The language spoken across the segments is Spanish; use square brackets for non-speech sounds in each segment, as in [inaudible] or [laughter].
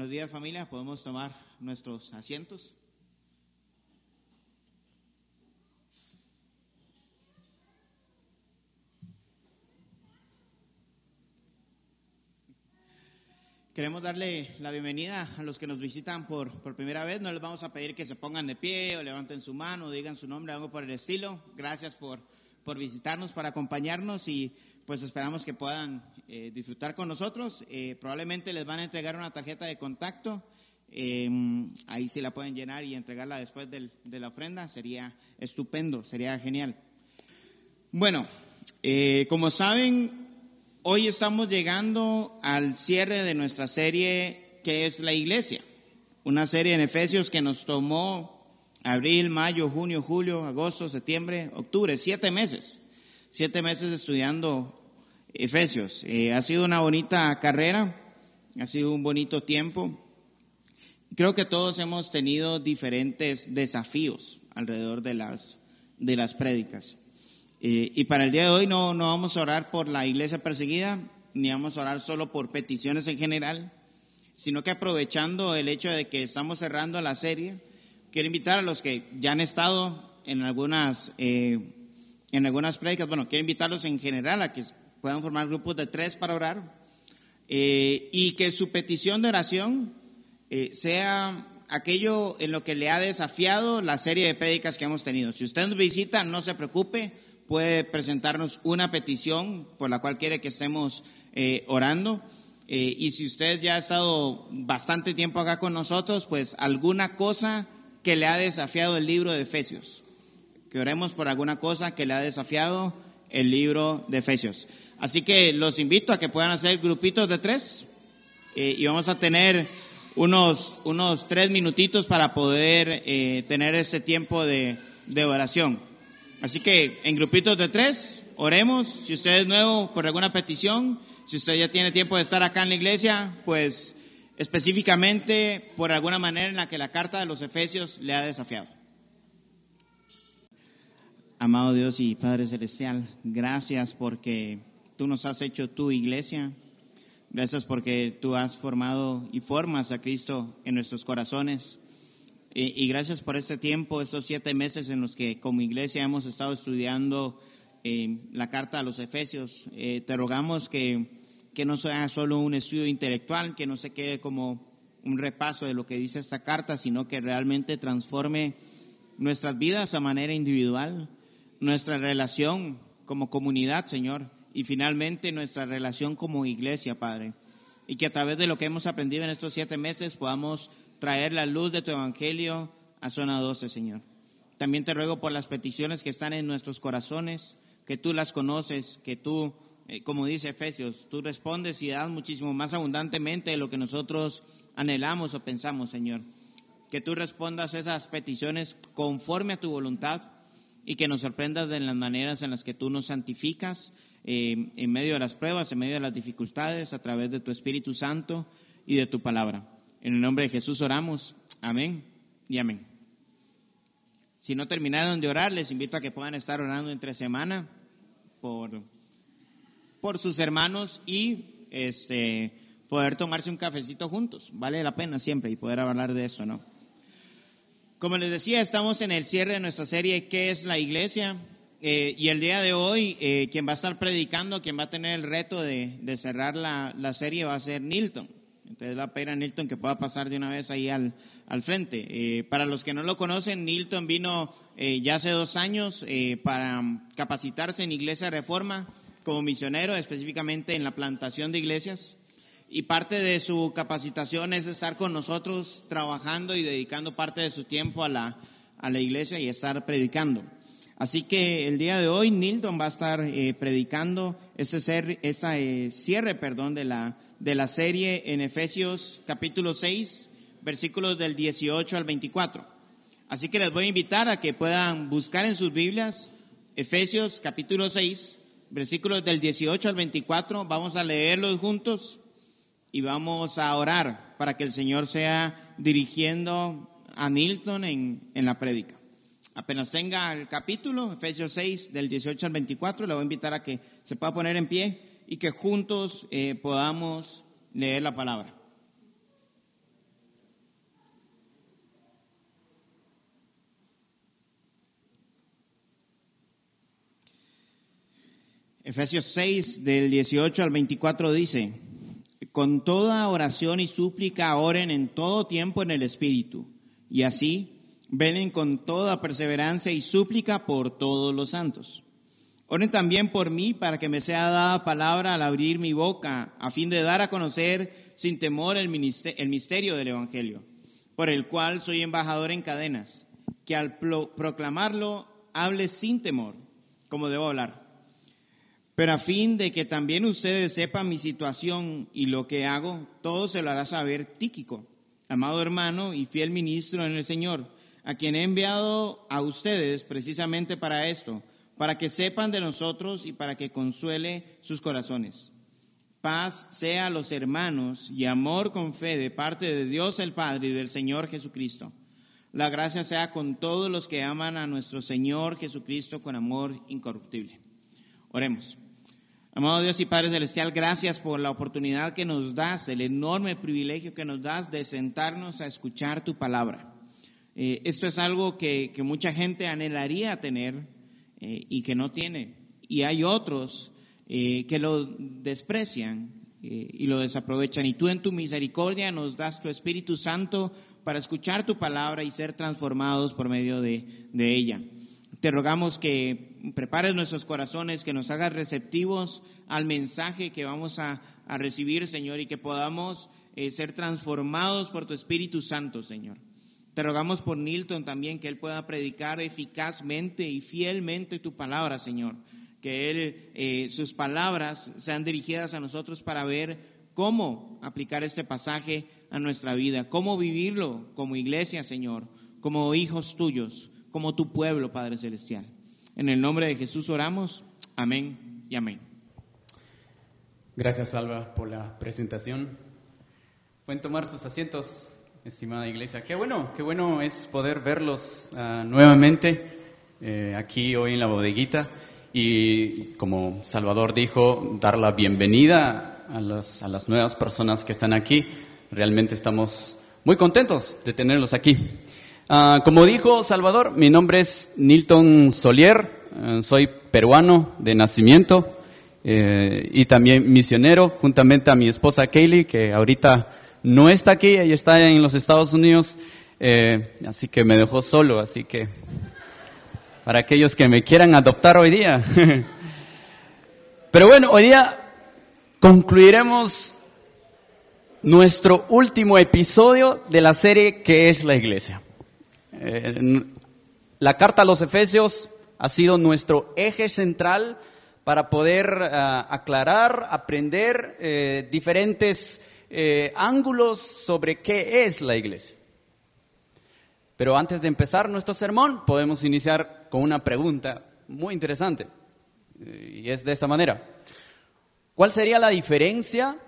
Buenos días familia, podemos tomar nuestros asientos. Queremos darle la bienvenida a los que nos visitan por, por primera vez. No les vamos a pedir que se pongan de pie o levanten su mano o digan su nombre, algo por el estilo. Gracias por, por visitarnos, por acompañarnos y pues esperamos que puedan eh, disfrutar con nosotros. Eh, probablemente les van a entregar una tarjeta de contacto. Em, ahí sí la pueden llenar y entregarla después del, de la ofrenda. Sería estupendo, sería genial. Bueno, eh, como saben, Hoy estamos llegando al cierre de nuestra serie que es la iglesia, una serie en Efesios que nos tomó abril, mayo, junio, julio, agosto, septiembre, octubre, siete meses, siete meses estudiando Efesios. Eh, ha sido una bonita carrera, ha sido un bonito tiempo. Creo que todos hemos tenido diferentes desafíos alrededor de las, de las prédicas. Eh, y para el día de hoy no, no vamos a orar por la iglesia perseguida, ni vamos a orar solo por peticiones en general, sino que aprovechando el hecho de que estamos cerrando la serie, quiero invitar a los que ya han estado en algunas, eh, en algunas prédicas, bueno, quiero invitarlos en general a que puedan formar grupos de tres para orar eh, y que su petición de oración sea aquello en lo que le ha desafiado la serie de prédicas que hemos tenido. Si usted nos visita, no se preocupe, puede presentarnos una petición por la cual quiere que estemos eh, orando. Eh, y si usted ya ha estado bastante tiempo acá con nosotros, pues alguna cosa que le ha desafiado el libro de Efesios. Que oremos por alguna cosa que le ha desafiado el libro de Efesios. Así que los invito a que puedan hacer grupitos de tres eh, y vamos a tener unos, unos tres minutitos para poder tener este tiempo de, de oración. Así que en grupitos de tres, oremos. Si usted es nuevo por alguna petición, si usted ya tiene tiempo de estar acá en la iglesia, pues específicamente por alguna manera en la que la carta de los Efesios le ha desafiado. Amado Dios y Padre Celestial, gracias porque tú nos has hecho tu iglesia. Gracias porque tú has formado y formas a Cristo en nuestros corazones. Y, gracias por este tiempo, estos siete meses en los que como iglesia hemos estado estudiando eh, la carta a los Efesios. Eh, te rogamos que, que no sea solo un estudio intelectual, que no se quede como un repaso de lo que dice esta carta, sino que realmente transforme nuestras vidas a manera individual, nuestra relación como comunidad, Señor, y finalmente nuestra relación como iglesia, Padre. Y que a través de lo que hemos aprendido en estos siete meses podamos traer la luz de tu evangelio a zona 12, Señor. También te ruego por las peticiones que están en nuestros corazones, que tú las conoces, que tú, eh, como dice Efesios, tú respondes y das muchísimo más abundantemente de lo que nosotros anhelamos o pensamos, Señor. Que tú respondas esas peticiones conforme a tu voluntad y que nos sorprendas de las maneras en las que tú nos santificas eh, en medio de las pruebas, en medio de las dificultades, a través de tu Espíritu Santo y de tu palabra. En el nombre de Jesús oramos. Amén y amén. Si no terminaron de orar, les invito a que puedan estar orando entre semana por, por sus hermanos y este, poder tomarse un cafecito juntos. Vale la pena siempre y poder hablar de eso, ¿no? Como les decía, estamos en el cierre de nuestra serie ¿Qué es la iglesia? Eh, y el día de hoy, eh, quien va a estar predicando, quien va a tener el reto de, cerrar la, serie va a ser Nilton. Entonces la pena Nilton que pueda pasar de una vez ahí al, frente. Eh, para los que no lo conocen, Nilton vino eh, ya hace dos años eh, para capacitarse en Iglesia Reforma como misionero, específicamente en la plantación de iglesias. Y parte de su capacitación es estar con nosotros trabajando y dedicando parte de su tiempo a la iglesia y estar predicando. Así que el día de hoy Nilton va a estar predicando este, ser, esta, cierre perdón, de la de la serie en Efesios capítulo 6, versículos del 18 al 24. Así que les voy a invitar a que puedan buscar en sus Biblias Efesios capítulo 6, versículos del 18 al 24. Vamos a leerlos juntos y vamos a orar para que el Señor sea dirigiendo a Nilton en, en la prédica apenas tenga el capítulo, Efesios 6, del 18 al 24, le voy a invitar a que se pueda poner en pie y que juntos eh, podamos leer la palabra. Efesios 6, del 18 al 24 dice, con toda oración y súplica oren en todo tiempo en el Espíritu, y así venen con toda perseverancia y súplica por todos los santos. Oren también por mí para que me sea dada palabra al abrir mi boca, a fin de dar a conocer sin temor el, misterio del Evangelio, por el cual soy embajador en cadenas, que al proclamarlo hable sin temor, como debo hablar. Pero a fin de que también ustedes sepan mi situación y lo que hago, todo se lo hará saber Tíquico, amado hermano y fiel ministro en el Señor a quien he enviado a ustedes precisamente para esto, para que sepan de nosotros y para que consuele sus corazones. Paz sea a los hermanos y amor con fe de parte de Dios el Padre y del Señor Jesucristo. La gracia sea con todos los que aman a nuestro Señor Jesucristo con amor incorruptible. Oremos. Amado Dios y Padre Celestial, gracias por la oportunidad que nos das, el enorme privilegio que nos das de sentarnos a escuchar tu palabra. Eh, esto es algo que, mucha gente anhelaría tener eh, y que no tiene. Y hay otros eh, que lo desprecian y lo desaprovechan. Y tú en tu misericordia nos das tu Espíritu Santo para escuchar tu palabra y ser transformados por medio de, ella. Te rogamos que prepares nuestros corazones, que nos hagas receptivos al mensaje que vamos a, a recibir, Señor, y que podamos ser transformados por tu Espíritu Santo, Señor. Te rogamos por Nilton también que él pueda predicar eficazmente y fielmente tu palabra, Señor. Que él, eh, sus palabras sean dirigidas a nosotros para ver cómo aplicar este pasaje a nuestra vida, cómo vivirlo como iglesia, Señor, como hijos tuyos, como tu pueblo, Padre Celestial. En el nombre de Jesús oramos. Amén y amén. Gracias, Salva, por la presentación. Pueden tomar sus asientos estimada iglesia. Qué bueno, qué bueno es poder verlos ah, nuevamente eh, aquí hoy en la bodeguita y como Salvador dijo, dar la bienvenida a, a las nuevas personas que están aquí. Realmente estamos muy contentos de tenerlos aquí. Ah, como dijo Salvador, mi nombre es Nilton Solier, eh, soy peruano de nacimiento eh, y también misionero, juntamente a mi esposa Kaylee, que ahorita no está aquí, ella está en los Estados Unidos, eh, así que me dejó solo, así que para aquellos que me quieran adoptar hoy día. [laughs] Pero bueno, hoy día concluiremos nuestro último episodio de la serie que es la iglesia. Eh, la carta a los Efesios ha sido nuestro eje central para poder ah, aclarar, aprender eh, diferentes eh, ángulos sobre qué es la iglesia. Pero antes de empezar nuestro sermón, podemos iniciar con una pregunta muy interesante. Eh, y es de esta manera. ¿Cuál sería la diferencia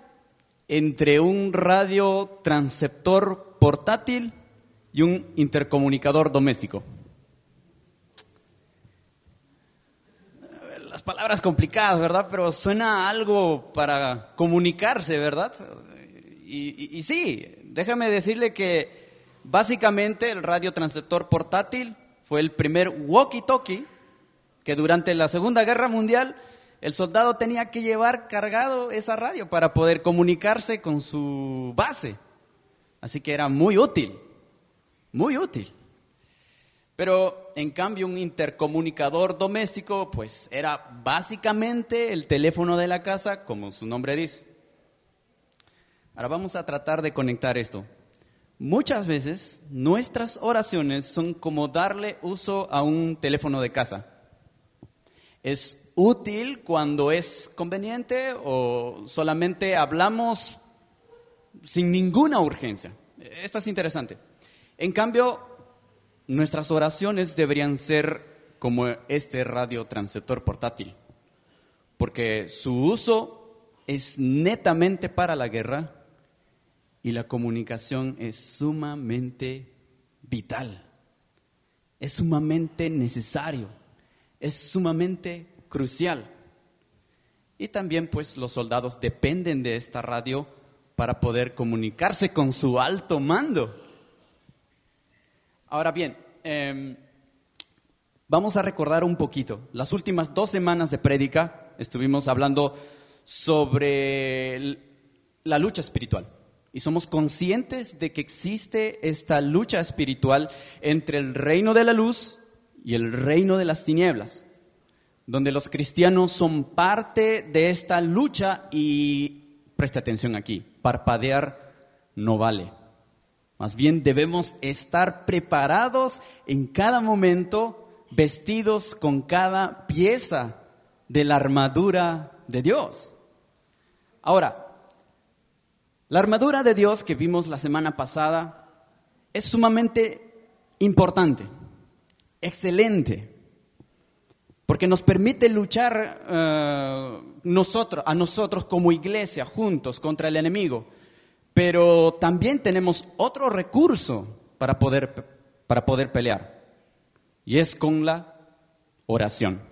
entre un radio transceptor portátil y un intercomunicador doméstico? Las palabras complicadas, ¿verdad? Pero suena algo para comunicarse, ¿verdad? Y, sí, déjame decirle que básicamente el radio transceptor portátil fue el primer walkie-talkie que durante la Segunda Guerra Mundial el soldado tenía que llevar cargado esa radio para poder comunicarse con su base. Así que era muy útil, muy útil. Pero en cambio un intercomunicador doméstico pues era básicamente el teléfono de la casa, como su nombre dice. Ahora vamos a tratar de conectar esto. Muchas veces nuestras oraciones son como darle uso a un teléfono de casa. Es útil cuando es conveniente o solamente hablamos sin ninguna urgencia. Esto es interesante. En cambio, nuestras oraciones deberían ser como este radiotransceptor portátil, porque su uso es netamente para la guerra y la comunicación es sumamente vital, es sumamente necesario, es sumamente crucial. Y también pues los soldados dependen de esta radio para poder comunicarse con su alto mando. Ahora bien, em, vamos a recordar un poquito. Las últimas dos semanas de prédica estuvimos hablando sobre la lucha espiritual. Y somos conscientes de que existe esta lucha espiritual entre el reino de la luz y el reino de las tinieblas, donde los cristianos son parte de esta lucha y, preste atención aquí, parpadear no vale. Más bien debemos estar preparados en cada momento, vestidos con cada pieza de la armadura de Dios. Ahora, la armadura de Dios que vimos la semana pasada es sumamente importante, excelente, porque nos permite luchar eh, nosotros, a nosotros como iglesia juntos contra el enemigo, pero también tenemos otro recurso para poder, para poder pelear, y es con la oración.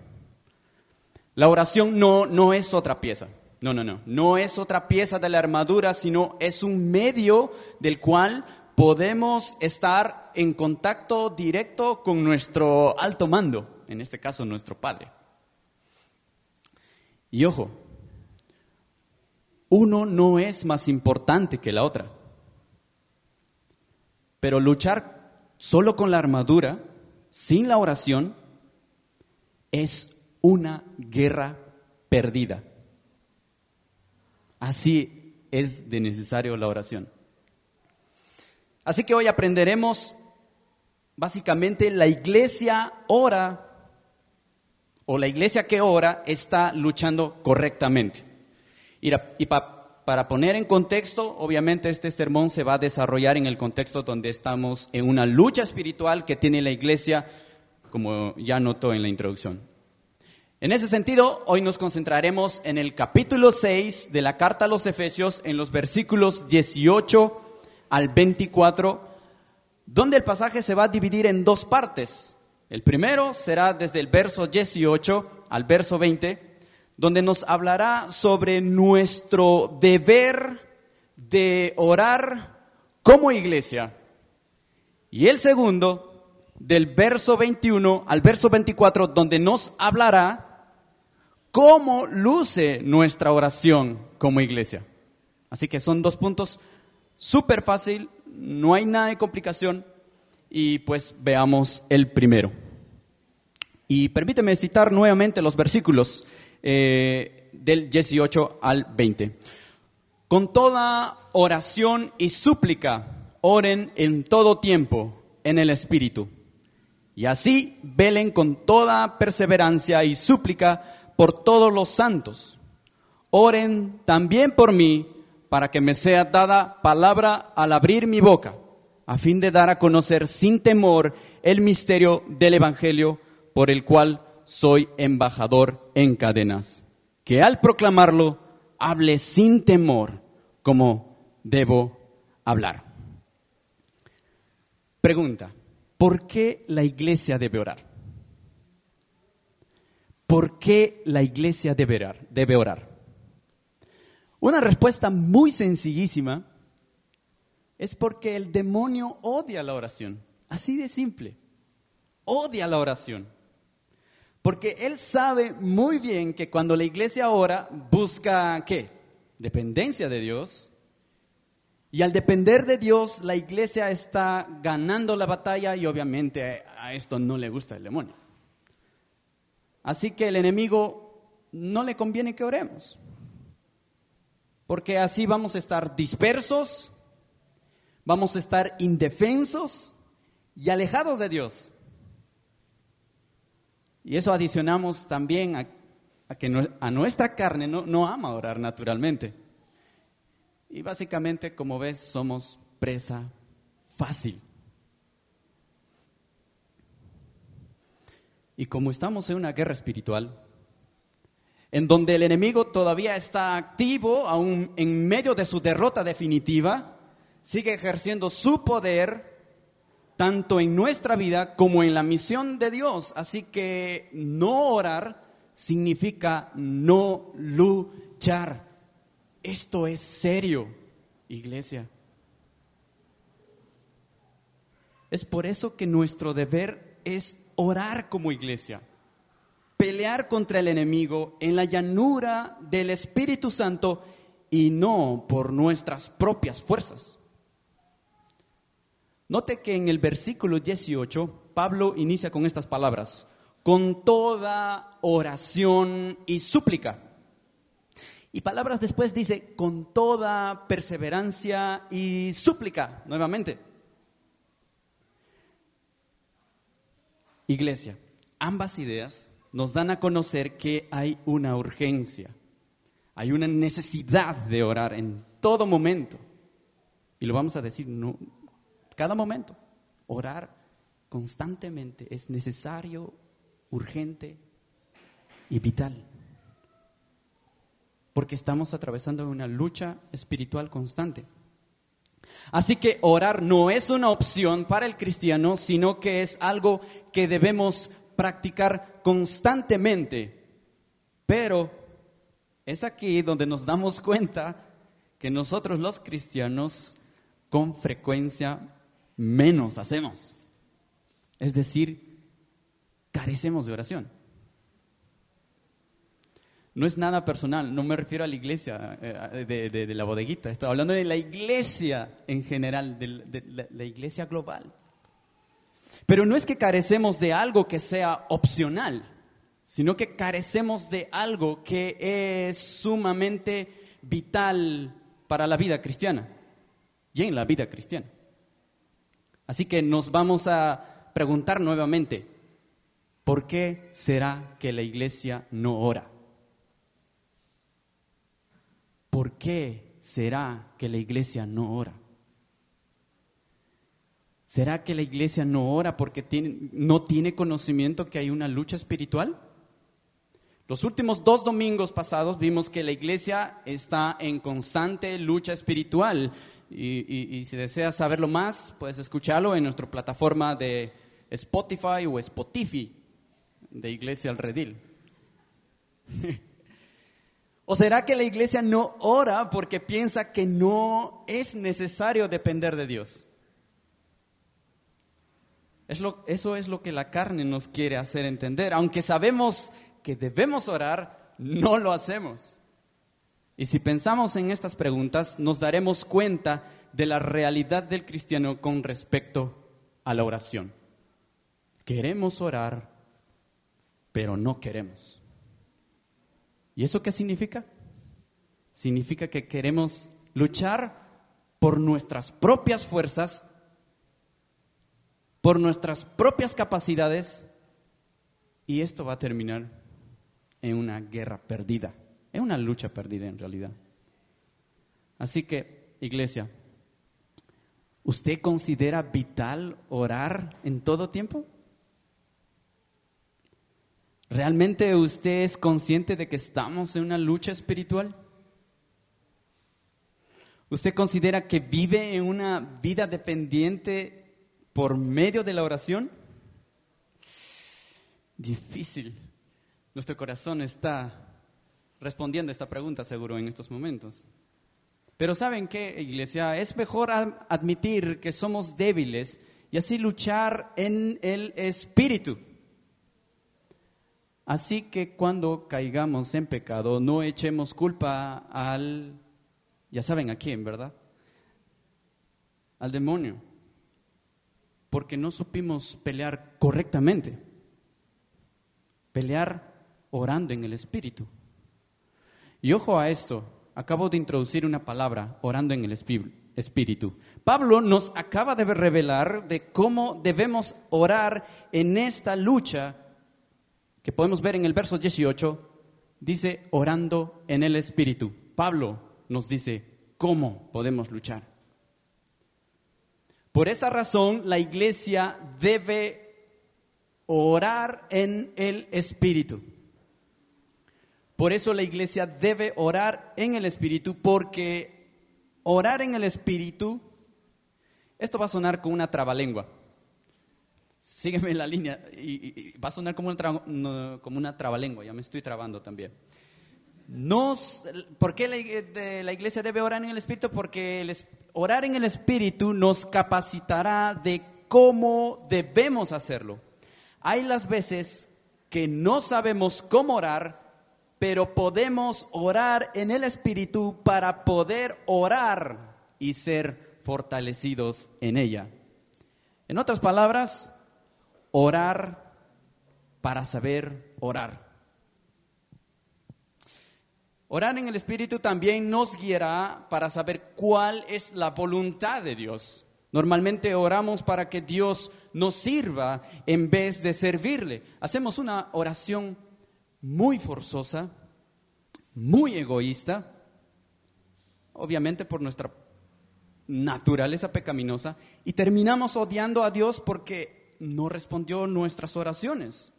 La oración no, no es otra pieza. No, no, no. No es otra pieza de la armadura, sino es un medio del cual podemos estar en contacto directo con nuestro alto mando, en este caso nuestro Padre. Y ojo, uno no es más importante que la otra. Pero luchar solo con la armadura, sin la oración, es una guerra perdida. Así es de necesario la oración. Así que hoy aprenderemos básicamente la iglesia ora o la iglesia que ora está luchando correctamente. Y, para poner en contexto, obviamente este sermón se va a desarrollar en el contexto donde estamos en una lucha espiritual que tiene la iglesia, como ya notó en la introducción. En ese sentido, hoy nos concentraremos en el capítulo 6 de la carta a los Efesios, en los versículos 18 al 24, donde el pasaje se va a dividir en dos partes. El primero será desde el verso 18 al verso 20, donde nos hablará sobre nuestro deber de orar como iglesia. Y el segundo, del verso 21 al verso 24, donde nos hablará cómo luce nuestra oración como iglesia. Así que son dos puntos súper fácil, no hay nada de complicación y pues veamos el primero. Y permíteme citar nuevamente los versículos eh, del 18 al 20. Con toda oración y súplica, oren en todo tiempo en el Espíritu. Y así velen con toda perseverancia y súplica por todos los santos. Oren también por mí para que me sea dada palabra al abrir mi boca, a fin de dar a conocer sin temor el misterio del Evangelio por el cual soy embajador en cadenas. Que al proclamarlo hable sin temor como debo hablar. Pregunta, ¿por qué la iglesia debe orar? ¿Por qué la iglesia debe orar? Debe orar? Una respuesta muy sencillísima es porque el demonio odia la oración. Así de simple. Odia la oración. Porque él sabe muy bien que cuando la iglesia ora, busca qué? Dependencia de Dios. Y al depender de Dios, la iglesia está ganando la batalla y obviamente a esto no le gusta el demonio. Así que el enemigo no le conviene que oremos, porque así vamos a estar dispersos, vamos a estar indefensos y alejados de Dios. Y eso adicionamos también a, que a nuestra carne no, ama orar naturalmente. Y básicamente, como ves, somos presa fácil. Y como estamos en una guerra espiritual, en donde el enemigo todavía está activo, aún en medio de su derrota definitiva, sigue ejerciendo su poder tanto en nuestra vida como en la misión de Dios. Así que no orar significa no luchar. Esto es serio, iglesia. Es por eso que nuestro deber es orar como iglesia. pelear contra el enemigo en la llanura del Espíritu Santo y no por nuestras propias fuerzas. Note que en el versículo 18 Pablo inicia con estas palabras, con toda oración y súplica. Y palabras después dice, con toda perseverancia y súplica, nuevamente. Iglesia, ambas ideas nos dan a conocer que hay una urgencia, hay una necesidad de orar en todo momento. Y lo vamos a decir no, cada momento. Orar constantemente es necesario, urgente y vital. Porque estamos atravesando una lucha espiritual constante. Así que orar no es una opción para el cristiano, sino que es algo que debemos practicar constantemente. Pero es aquí donde nos damos cuenta que nosotros los cristianos con frecuencia menos hacemos. Es decir, carecemos de oración. No es nada personal, no me refiero a la iglesia eh, de, la bodeguita, estoy hablando de la iglesia en general, de, la iglesia global. Pero no es que carecemos de algo que sea opcional, sino que carecemos de algo que es sumamente vital para la vida cristiana y en la vida cristiana. Así que nos vamos a preguntar nuevamente, ¿por qué será que la iglesia no ora? ¿Por qué será que la iglesia no ora? ¿Será que la iglesia no ora porque no tiene conocimiento que hay una lucha espiritual? Los últimos dos domingos pasados vimos que la iglesia está en constante lucha espiritual y, si deseas saberlo más, puedes escucharlo en nuestra plataforma de Spotify o Spotify de Iglesia al Redil. [laughs] ¿O será que la iglesia no ora porque piensa que no es necesario depender de Dios? eso es lo que la carne nos quiere hacer entender. Aunque sabemos que debemos orar, no lo hacemos. Y si pensamos en estas preguntas, nos daremos cuenta de la realidad del cristiano con respecto a la oración. Queremos orar, pero no queremos. ¿Y eso qué significa? Significa que queremos luchar por nuestras propias fuerzas, por nuestras propias capacidades, y esto va a terminar en una guerra perdida. Es una lucha perdida en realidad. Así que, iglesia, ¿usted considera vital orar en todo tiempo? ¿Realmente usted es consciente de que estamos en una lucha espiritual? ¿Usted considera que vive en una vida dependiente por medio de la oración? Difícil. Nuestro corazón está respondiendo a esta pregunta seguro en estos momentos. Pero ¿saben qué, iglesia? Es mejor admitir que somos débiles y así luchar en el espíritu. Así que cuando caigamos en pecado, no echemos culpa al, ya saben a quién, ¿verdad? Al demonio. Porque no supimos pelear correctamente. Pelear orando en el espíritu. Y ojo a esto, acabo de introducir una palabra, orando en el espíritu. Pablo nos acaba de revelar de cómo debemos orar en esta lucha que podemos ver en el verso 18, dice orando en el espíritu. Pablo nos dice cómo podemos luchar. Por esa razón, la iglesia debe orar en el espíritu. Por eso la iglesia debe orar en el Espíritu, porque orar en el Espíritu, esto va a sonar como una trabalengua. Sígueme la línea, y, va a sonar como una, como una trabalengua, ya me estoy trabando también. Nos, ¿Por qué la, iglesia debe orar en el Espíritu? Porque orar en el Espíritu nos capacitará de cómo debemos hacerlo. Hay las veces que no sabemos cómo orar, pero podemos orar en el Espíritu para poder orar y ser fortalecidos en ella. En otras palabras, orar para saber orar. Orar en el Espíritu también nos guiará para saber cuál es la voluntad de Dios. Normalmente oramos para que Dios nos sirva en vez de servirle. Hacemos una oración muy forzosa, muy egoísta, obviamente por nuestra naturaleza pecaminosa, y terminamos odiando a Dios porque no respondió nuestras oraciones.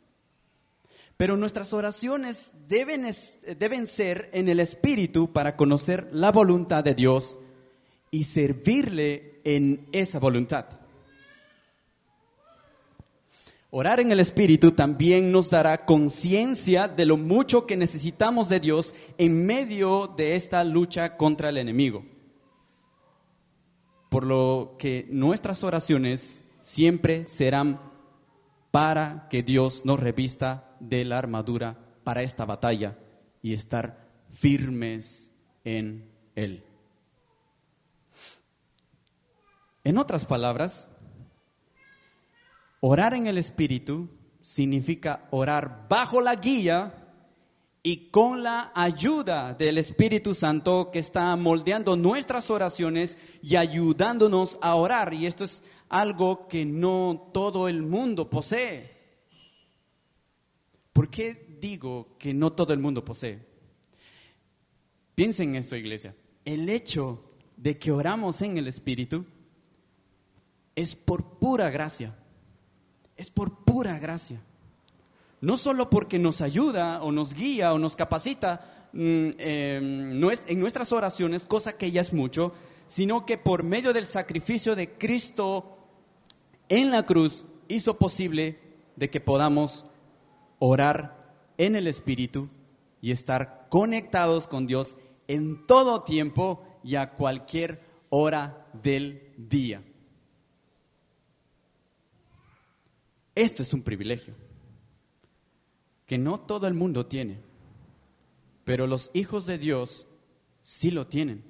Pero nuestras oraciones deben, deben ser en el Espíritu para conocer la voluntad de Dios y servirle en esa voluntad. Orar en el Espíritu también nos dará conciencia de lo mucho que necesitamos de Dios en medio de esta lucha contra el enemigo. Por lo que nuestras oraciones siempre serán para que Dios nos revista de la armadura para esta batalla y estar firmes en Él. En otras palabras, orar en el Espíritu significa orar bajo la guía y con la ayuda del Espíritu Santo que está moldeando nuestras oraciones y ayudándonos a orar. Y esto es algo que no todo el mundo posee. ¿Por qué digo que no todo el mundo posee? Piensen en esto, iglesia. El hecho de que oramos en el Espíritu es por pura gracia. Es por pura gracia. No solo porque nos ayuda o nos guía o nos capacita mm, em, en nuestras oraciones, cosa que ya es mucho, sino que por medio del sacrificio de Cristo en la cruz hizo posible de que podamos orar en el Espíritu y estar conectados con Dios en todo tiempo y a cualquier hora del día. Esto es un privilegio que no todo el mundo tiene, pero los hijos de Dios sí lo tienen.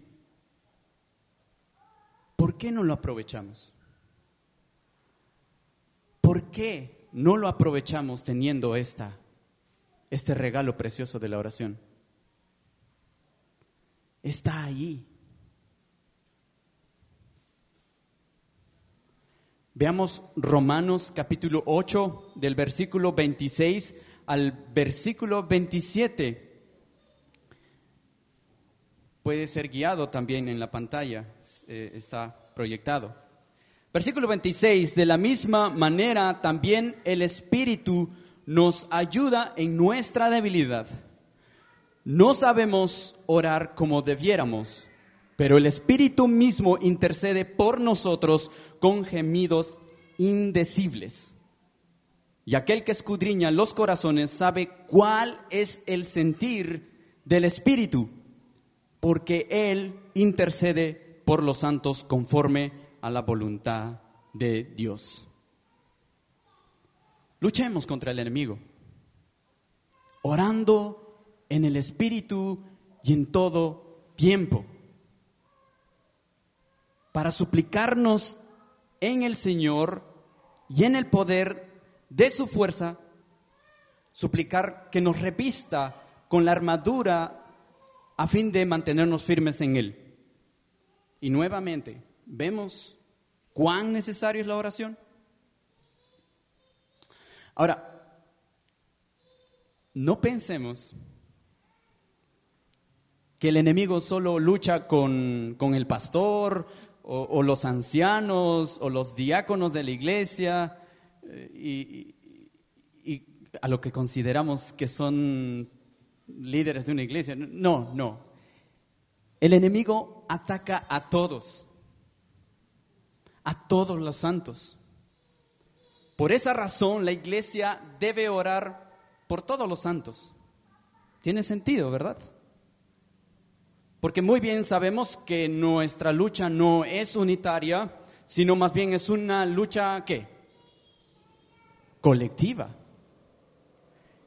¿Por qué no lo aprovechamos? ¿Por qué no lo aprovechamos teniendo esta, este regalo precioso de la oración? Está ahí. Veamos Romanos capítulo 8 del versículo 26 al versículo 27. Puede ser guiado también en la pantalla, eh, está proyectado. Versículo 26, de la misma manera también el Espíritu nos ayuda en nuestra debilidad. No sabemos orar como debiéramos pero el Espíritu mismo intercede por nosotros con gemidos indecibles. Y aquel que escudriña los corazones sabe cuál es el sentir del Espíritu, porque Él intercede por los santos conforme a la voluntad de Dios. Luchemos contra el enemigo, orando en el Espíritu y en todo tiempo para suplicarnos en el Señor y en el poder de su fuerza, suplicar que nos repista con la armadura a fin de mantenernos firmes en Él. Y nuevamente, ¿vemos cuán necesario es la oración? Ahora, no pensemos que el enemigo solo lucha con, con el pastor o, los ancianos o los diáconos de la iglesia y, a lo que consideramos que son líderes de una iglesia. No, no. El enemigo ataca a todos, a todos los santos. Por esa razón la iglesia debe orar por todos los santos. Tiene sentido, ¿verdad? Porque muy bien sabemos que nuestra lucha no es unitaria, sino más bien es una lucha ¿qué? Colectiva.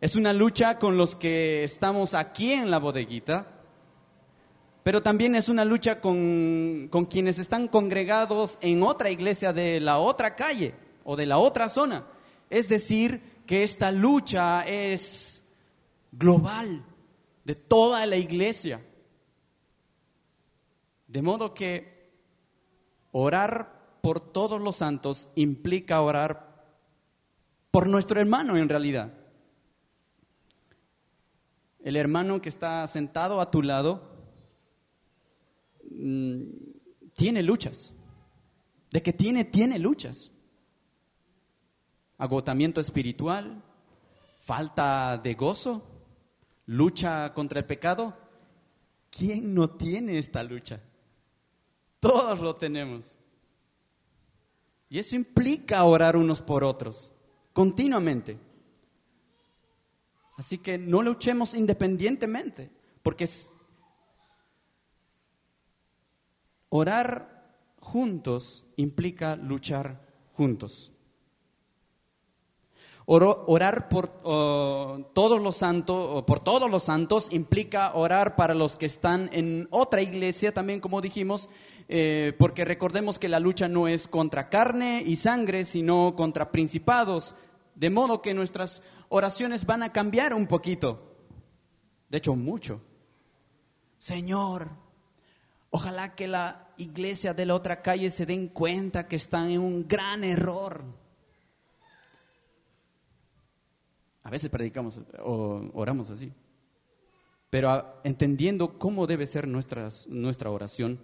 Es una lucha con los que estamos aquí en la bodeguita, pero también es una lucha con, con quienes están congregados en otra iglesia de la otra calle o de la otra zona. Es decir, que esta lucha es global de toda la iglesia. De modo que orar por todos los santos implica orar por nuestro hermano en realidad. El hermano que está sentado a tu lado mm, tiene luchas. De que tiene, tiene luchas. Agotamiento espiritual, falta de gozo, lucha contra el pecado. ¿Quién no tiene esta lucha? Todos lo tenemos. Y eso implica orar unos por otros, continuamente. Así que no luchemos independientemente, porque orar juntos implica luchar juntos. Orar por todos los santos, por todos los santos implica orar para los que están en otra iglesia, también como dijimos, eh, porque recordemos que la lucha no es contra carne y sangre, sino contra principados, de modo que nuestras oraciones van a cambiar un poquito, de hecho mucho. Señor, ojalá que la iglesia de la otra calle se den cuenta que están en un gran error A veces predicamos o oramos así. Pero entendiendo cómo debe ser nuestra oración,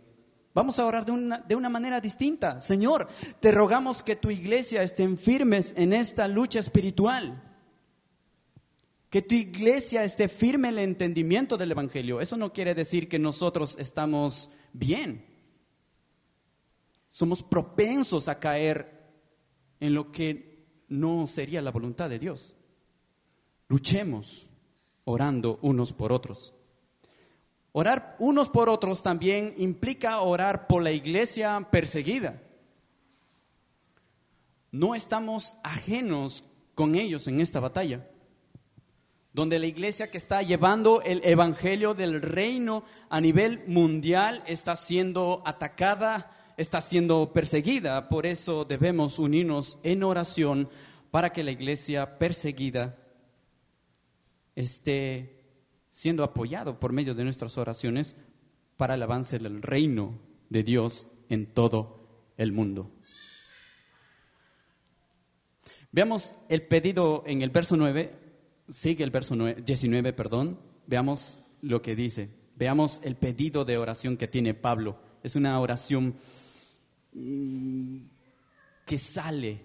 vamos a orar de una, de una manera distinta. Señor, te rogamos que tu iglesia estén firmes en esta lucha espiritual. Que tu iglesia esté firme en el entendimiento del Evangelio. Eso no quiere decir que nosotros estamos bien. Somos propensos a caer en lo que no sería la voluntad de Dios. Luchemos orando unos por otros. Orar unos por otros también implica orar por la iglesia perseguida. No estamos ajenos con ellos en esta batalla, donde la iglesia que está llevando el evangelio del reino a nivel mundial está siendo atacada, está siendo perseguida. Por eso debemos unirnos en oración para que la iglesia perseguida esté siendo apoyado por medio de nuestras oraciones para el avance del reino de Dios en todo el mundo. Veamos el pedido en el verso 9, sigue el verso 19, perdón, veamos lo que dice, veamos el pedido de oración que tiene Pablo. Es una oración mm, que sale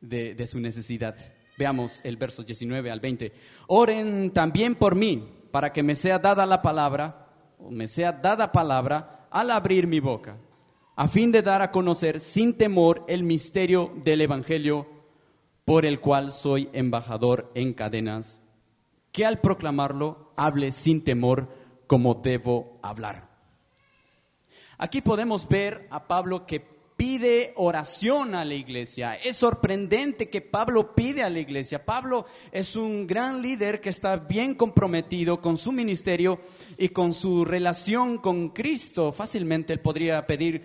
de, de su necesidad. Veamos el verso 19 al 20. Oren también por mí, para que me sea dada la palabra, o me sea dada palabra al abrir mi boca, a fin de dar a conocer sin temor el misterio del Evangelio por el cual soy embajador en cadenas, que al proclamarlo hable sin temor como debo hablar. Aquí podemos ver a Pablo que pide oración a la iglesia. Es sorprendente que Pablo pide a la iglesia. Pablo es un gran líder que está bien comprometido con su ministerio y con su relación con Cristo. Fácilmente él podría pedir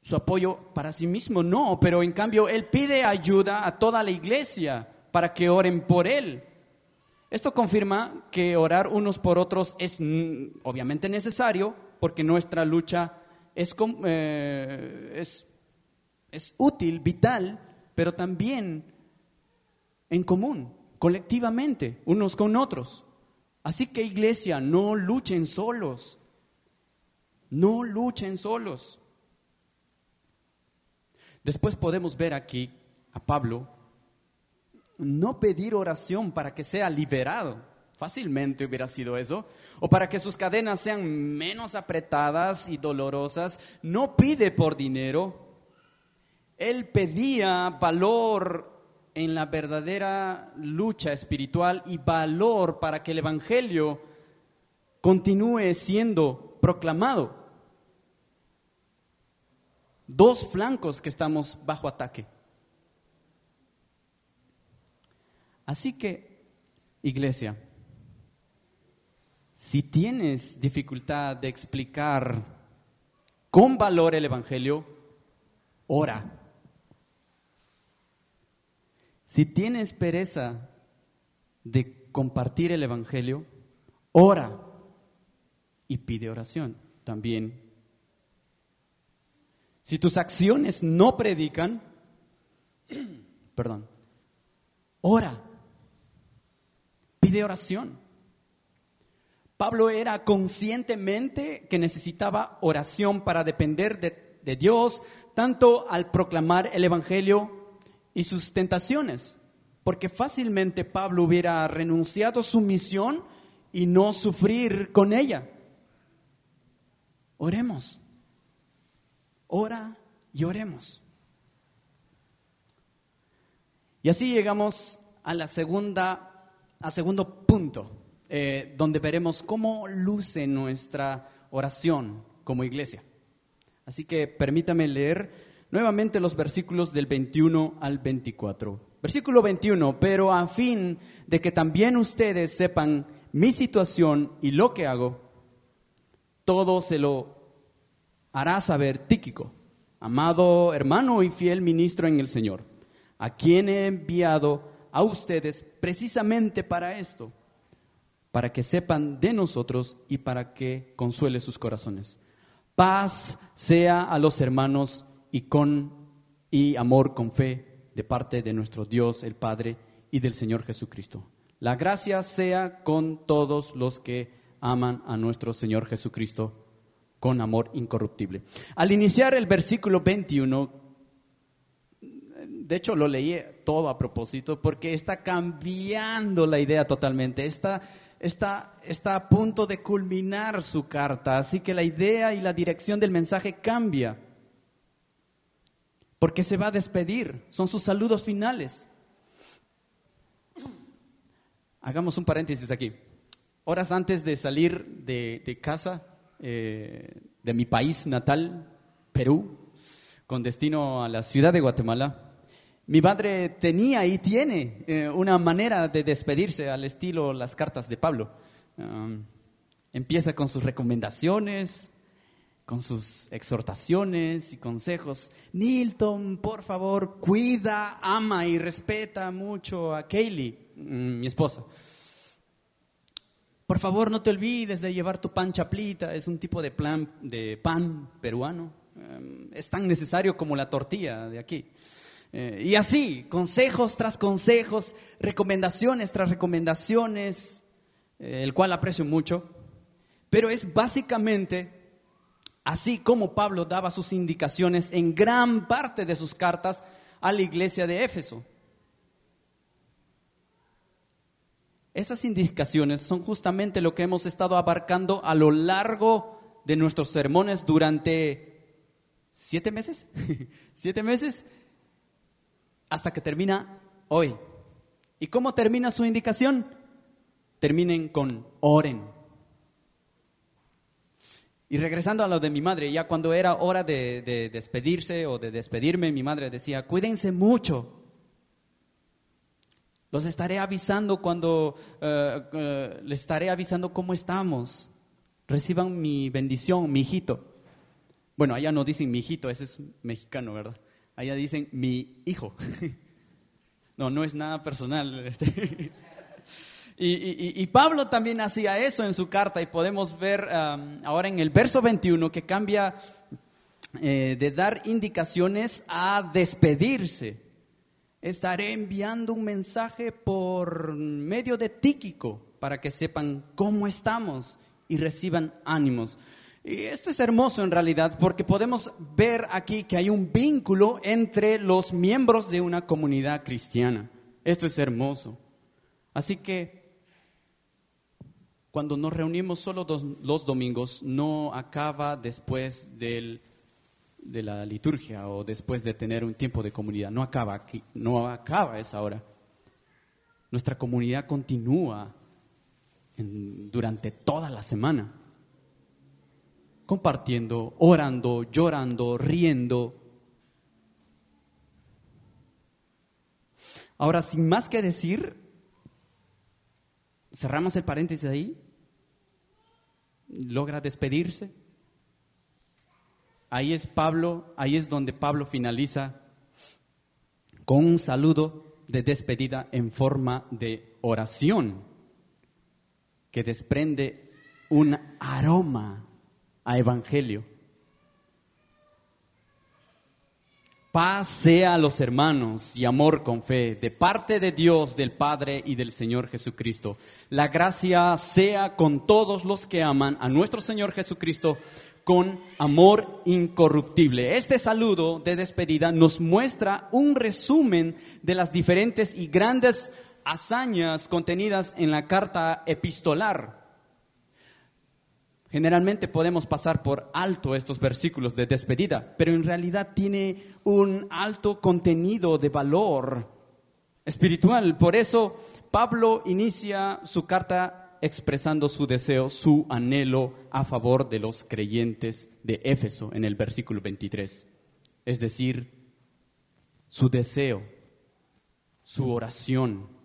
su apoyo para sí mismo, no, pero en cambio él pide ayuda a toda la iglesia para que oren por él. Esto confirma que orar unos por otros es obviamente necesario porque nuestra lucha eh, es, es, útil, vital, pero también en común, colectivamente, unos con otros. Así que iglesia, no luchen solos, no luchen solos. Después podemos ver aquí a Pablo no pedir oración para que sea liberado. Fácilmente hubiera sido eso. O para que sus cadenas sean menos apretadas y dolorosas, no pide por dinero. Él pedía valor en la verdadera lucha espiritual y valor para que el Evangelio continúe siendo proclamado. Dos flancos que estamos bajo ataque. Así que, iglesia, si tienes dificultad de explicar con valor el Evangelio, ora. Si tienes pereza de compartir el Evangelio, ora y pide oración también. Si tus acciones no predican, [clears throat] perdón, ora, pide oración. Pablo era conscientemente que necesitaba oración para depender de, Dios, tanto al proclamar el Evangelio y sus tentaciones, porque fácilmente Pablo hubiera renunciado a su misión y no sufrir con ella. Oremos. Ora y oremos. Y así llegamos al segundo punto, eh, donde veremos cómo luce nuestra oración como iglesia. Así que permítame leer nuevamente los versículos del 21 al 24. Versículo 21, pero a fin de que también ustedes sepan mi situación y lo que hago, todo se lo hará saber Tíquico, amado hermano y fiel ministro en el Señor, a quien he enviado a ustedes precisamente para esto, para que sepan de nosotros y para que consuele sus corazones. Paz sea a los hermanos y con y amor con fe de parte de nuestro Dios el Padre y del Señor Jesucristo. La gracia sea con todos los que aman a nuestro Señor Jesucristo con amor incorruptible. Al iniciar el versículo 21, de hecho lo leí todo a propósito porque está cambiando la idea totalmente, está, está, está a punto de culminar su carta, así que la idea y la dirección del mensaje cambia, porque se va a despedir, son sus saludos finales. Hagamos un paréntesis aquí. Horas antes de salir de, de casa, eh, de mi país natal, Perú, con destino a la ciudad de Guatemala, mi madre tenía y tiene eh, una manera de despedirse al estilo las cartas de Pablo. Empieza con sus recomendaciones, con sus exhortaciones y consejos. Nilton, por favor, cuida, ama y respeta mucho a Kaylee, mm, mi esposa. Por favor, no te olvides de llevar tu pan chaplita, es un tipo de, plan, de pan peruano. Es tan necesario como la tortilla de aquí. Eh, y así, consejos tras consejos, recomendaciones tras recomendaciones, eh, el cual aprecio mucho. Pero es básicamente así como Pablo daba sus indicaciones en gran parte de sus cartas a la iglesia de Éfeso. Esas indicaciones son justamente lo que hemos estado abarcando a lo largo de nuestros sermones durante siete meses, [laughs] siete meses, hasta que termina hoy. ¿Y cómo termina su indicación? Terminen con oren. Y regresando a lo de mi madre, ya cuando era hora de, de despedirse o de despedirme, mi madre decía, cuídense mucho, los estaré avisando cuando eh, les estaré avisando cómo estamos. Reciban mi bendición, mi hijito. Bueno, allá no dicen mi hijito, ese es mexicano, ¿verdad? Allá dicen mi hijo. [laughs] no, no es nada personal. Este. [laughs] y, Pablo también hacía eso en su carta y podemos ver ahora en el verso 21 que cambia eh, de dar indicaciones a despedirse estaré enviando un mensaje por medio de Tíquico para que sepan cómo estamos y reciban ánimos. Y esto es hermoso en realidad porque podemos ver aquí que hay un vínculo entre los miembros de una comunidad cristiana. Esto es hermoso. Así que cuando nos reunimos solo los domingos no acaba después del de la liturgia o después de tener un tiempo de comunidad. No acaba aquí, no acaba esa hora. Nuestra comunidad continúa durante toda la semana, compartiendo, orando, llorando, riendo. Ahora, sin más que decir, cerramos el paréntesis ahí, logra despedirse. Ahí es Pablo, ahí es donde Pablo finaliza con un saludo de despedida en forma de oración que desprende un aroma evangelio. Paz sea a los hermanos y amor con fe de parte de Dios, del Padre y del Señor Jesucristo. La gracia sea con todos los que aman a nuestro Señor Jesucristo con amor incorruptible. Este saludo de despedida nos muestra un resumen de las diferentes y grandes hazañas contenidas en la carta epistolar Generalmente podemos pasar por alto estos versículos de despedida, pero en realidad tiene un alto contenido de valor espiritual. Por eso Pablo inicia su carta expresando su deseo, su anhelo a favor de los creyentes de Éfeso en el versículo 23. Es decir, su deseo, su oración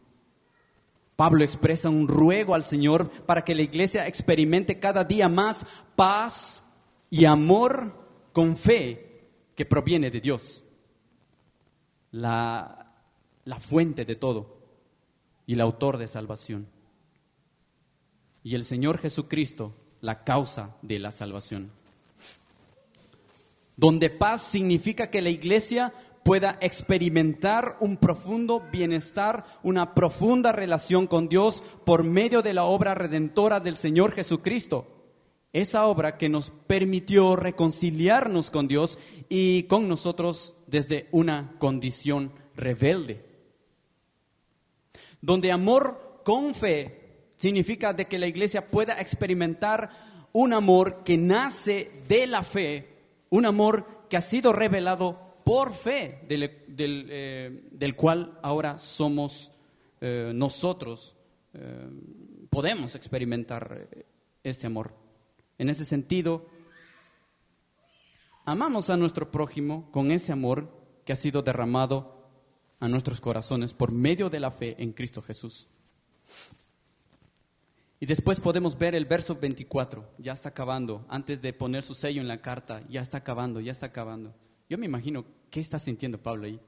Pablo expresa un ruego al Señor para que la iglesia experimente cada día más paz y amor con fe que proviene de Dios, la, fuente de todo y el autor de salvación. Y el Señor Jesucristo, la causa de la salvación. Donde paz significa que la iglesia pueda experimentar un profundo bienestar, una profunda relación con Dios por medio de la obra redentora del Señor Jesucristo. Esa obra que nos permitió reconciliarnos con Dios y con nosotros desde una condición rebelde. Donde amor con fe significa de que la iglesia pueda experimentar un amor que nace de la fe, un amor que ha sido revelado por fe, del, eh, cual ahora somos eh, nosotros, eh, podemos experimentar este amor. En ese sentido, amamos a nuestro prójimo con ese amor que ha sido derramado a nuestros corazones por medio de la fe en Cristo Jesús. Y después podemos ver el verso 24, ya está acabando, antes de poner su sello en la carta, ya está acabando, ya está acabando. Yo me imagino, ¿qué está sintiendo Pablo ahí?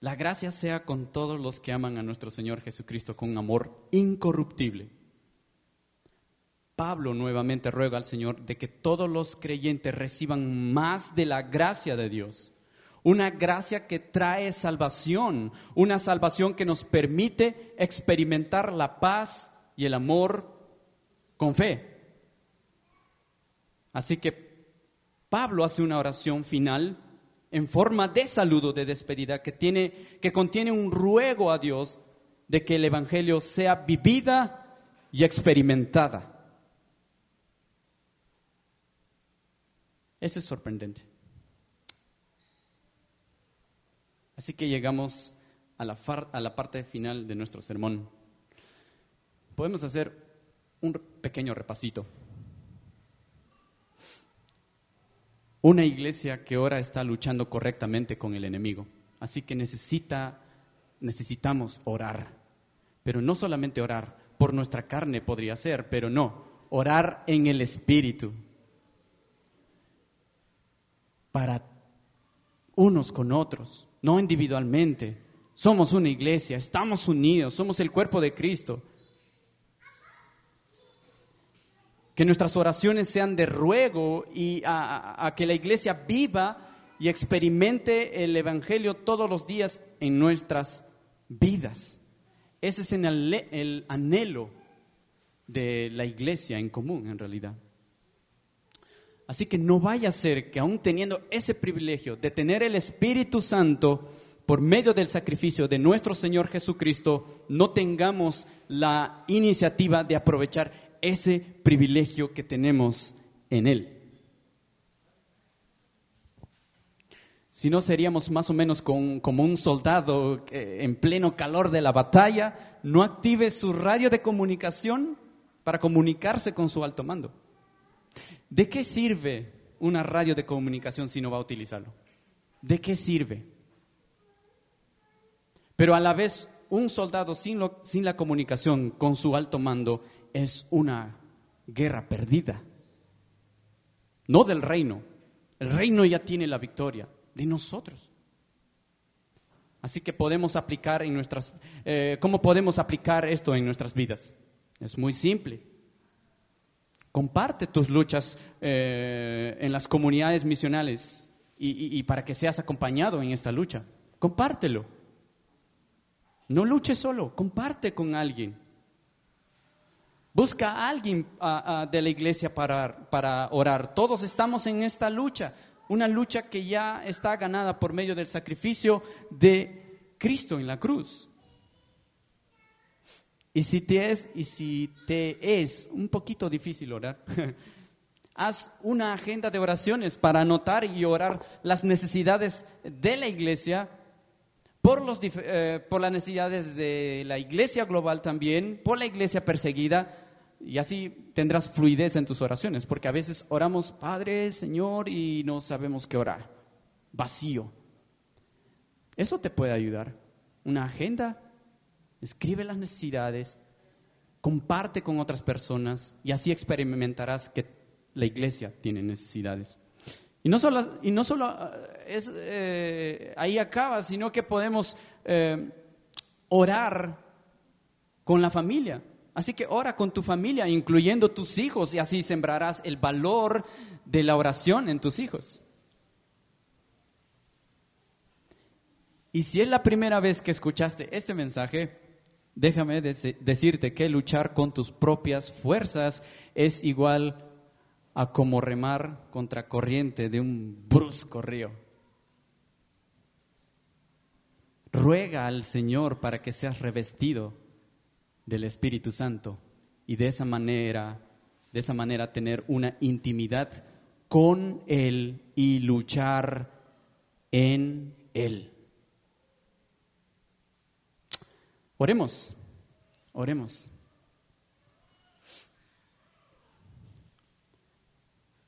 La gracia sea con todos los que aman a nuestro Señor Jesucristo con amor incorruptible. Pablo nuevamente ruega al Señor de que todos los creyentes reciban más de la gracia de Dios. Una gracia que trae salvación, una salvación que nos permite experimentar la paz y el amor con fe. Así que Pablo hace una oración final en forma de saludo de despedida que, tiene, que contiene un ruego a Dios de que el Evangelio sea vivida y experimentada. Eso es sorprendente. Así que llegamos a la, a la parte final de nuestro sermón. Podemos hacer un pequeño repasito. Una iglesia que ahora está luchando correctamente con el enemigo. Así que necesita, necesitamos orar. Pero no solamente orar, por nuestra carne podría ser, pero no, orar en el Espíritu. Para unos con otros, no individualmente. Somos una iglesia, estamos unidos, somos el cuerpo de Cristo. Que nuestras oraciones sean de ruego y a, que la iglesia viva y experimente el Evangelio todos los días en nuestras vidas. Ese es el, el anhelo de la iglesia en común, en realidad. Así que no vaya a ser que aún teniendo ese privilegio de tener el Espíritu Santo por medio del sacrificio de nuestro Señor Jesucristo, no tengamos la iniciativa de aprovechar ese privilegio que tenemos en Él. Si no seríamos más o menos como un soldado en pleno calor de la batalla, no active su radio de comunicación para comunicarse con su alto mando. ¿De qué sirve una radio de comunicación si no va a utilizarlo? ¿De qué sirve? Pero a la vez un soldado sin, lo- sin la comunicación con su alto mando es una guerra perdida. No del reino. El reino ya tiene la victoria de nosotros. Así que podemos aplicar en nuestras, eh, ¿cómo podemos aplicar esto en nuestras vidas? Es muy simple. Comparte tus luchas eh, en las comunidades misionales y, para que seas acompañado en esta lucha. Compártelo. No luches solo, comparte con alguien. Busca a alguien de la iglesia para, para orar. Todos estamos en esta lucha, una lucha que ya está ganada por medio del sacrificio de Cristo en la cruz. Y si te es, y si te es un poquito difícil orar, [laughs] haz una agenda de oraciones para anotar y orar las necesidades de la iglesia, por, los, eh, por las necesidades de la iglesia global también, por la iglesia perseguida, y así tendrás fluidez en tus oraciones, porque a veces oramos, Padre, Señor, y no sabemos qué orar, vacío. Eso te puede ayudar. Una agenda, escribe las necesidades, comparte con otras personas y así experimentarás que la iglesia tiene necesidades. Y no solo, y no solo eh, es, eh, ahí acaba, sino que podemos eh, orar con la familia. Así que ora con tu familia, incluyendo tus hijos, y así sembrarás el valor de la oración en tus hijos. Y si es la primera vez que escuchaste este mensaje, déjame decirte que luchar con tus propias fuerzas es igual a como remar contra corriente de un brusco río. Ruega al Señor para que seas revestido del Espíritu Santo y de esa manera, de esa manera tener una intimidad con Él y luchar en Él. Oremos, oremos.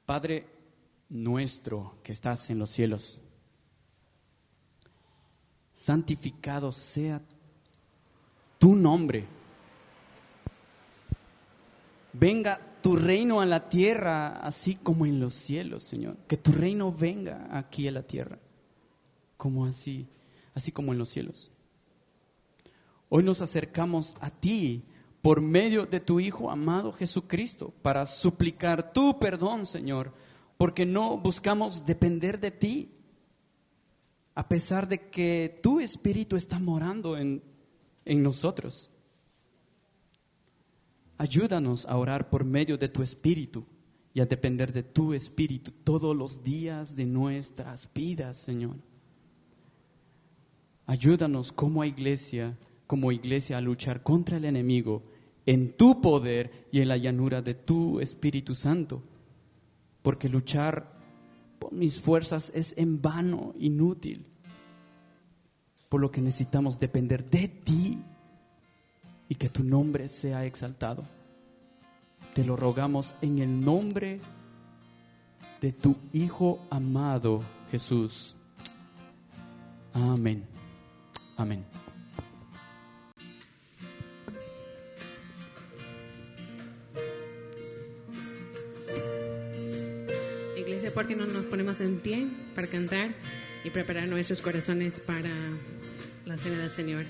Padre nuestro que estás en los cielos, santificado sea tu nombre. Venga tu reino a la tierra, así como en los cielos, Señor. Que tu reino venga aquí a la tierra, como así, así como en los cielos. Hoy nos acercamos a ti por medio de tu Hijo amado Jesucristo para suplicar tu perdón, Señor, porque no buscamos depender de ti, a pesar de que tu Espíritu está morando en, en nosotros. Ayúdanos a orar por medio de tu Espíritu y a depender de tu Espíritu todos los días de nuestras vidas, Señor. Ayúdanos como iglesia, como iglesia a luchar contra el enemigo en tu poder y en la llanura de tu Espíritu Santo. Porque luchar por mis fuerzas es en vano, inútil. Por lo que necesitamos depender de ti y que tu nombre sea exaltado. Te lo rogamos en el nombre de tu Hijo amado Jesús. Amén. Amén. Iglesia, ¿por qué no nos ponemos en pie para cantar y preparar nuestros corazones para la cena del Señor?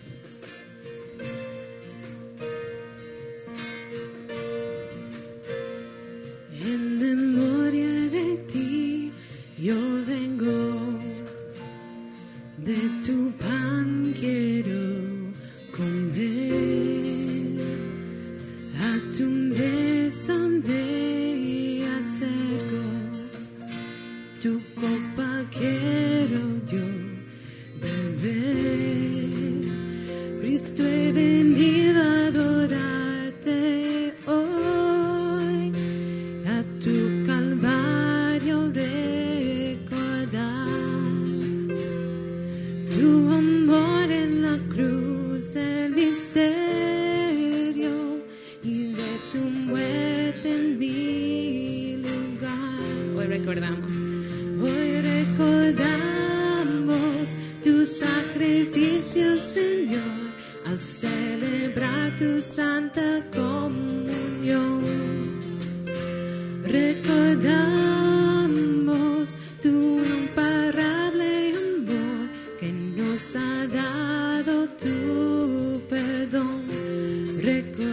recuerdo.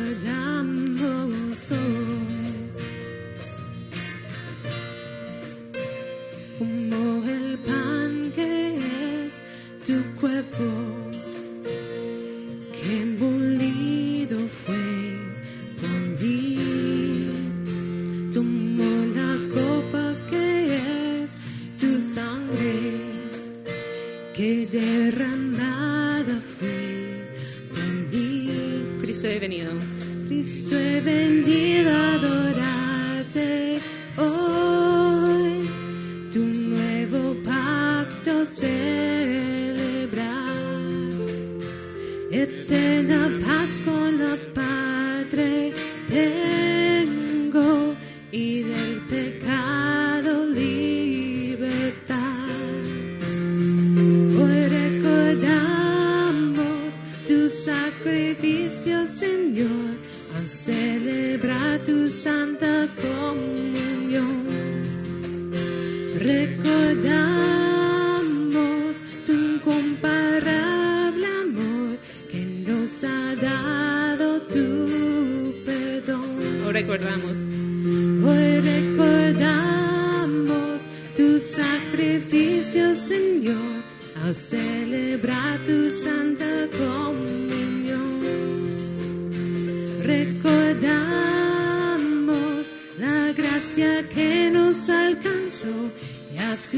Gracia que nos alcanzó y a tu